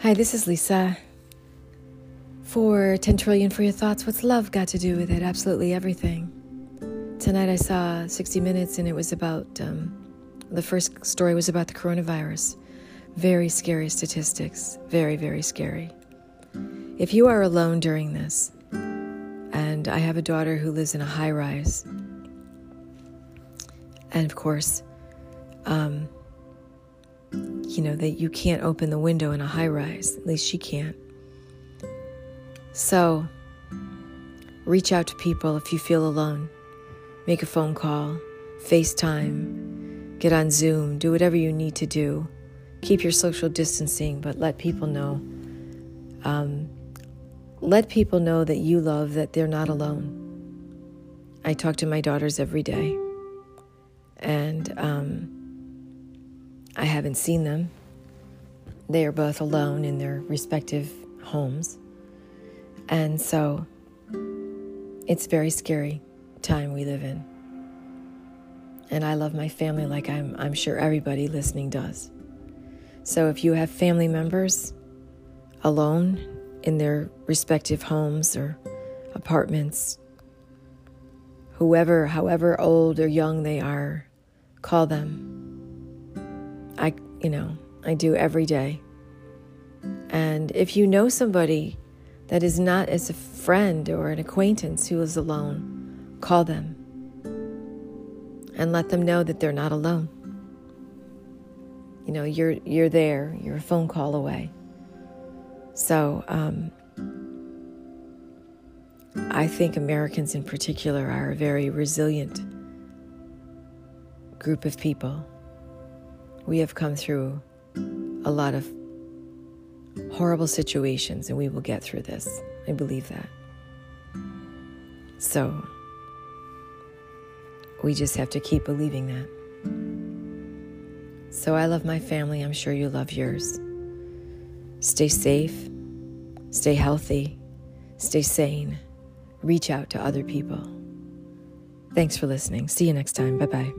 Hi, this is Lisa. For 10 trillion for your thoughts, what's love got to do with it? Absolutely everything. Tonight I saw 60 Minutes and it was about, um, the first story was about the coronavirus. Very scary statistics. Very, very scary. If you are alone during this, and I have a daughter who lives in a high rise, and of course, um, you know, that you can't open the window in a high rise. At least she can't. So, reach out to people if you feel alone. Make a phone call, FaceTime, get on Zoom, do whatever you need to do. Keep your social distancing, but let people know. Um, let people know that you love, that they're not alone. I talk to my daughters every day, and um, I haven't seen them. They are both alone in their respective homes. And so it's very scary time we live in. And I love my family like I'm, I'm sure everybody listening does. So if you have family members alone in their respective homes or apartments, whoever, however old or young they are, call them you know, I do every day. And if you know somebody that is not as a friend or an acquaintance who is alone, call them and let them know that they're not alone. You know, you're you're there. You're a phone call away. So um, I think Americans in particular are a very resilient group of people we have come through a lot of horrible situations and we will get through this. I believe that. So, we just have to keep believing that. So, I love my family. I'm sure you love yours. Stay safe, stay healthy, stay sane, reach out to other people. Thanks for listening. See you next time. Bye bye.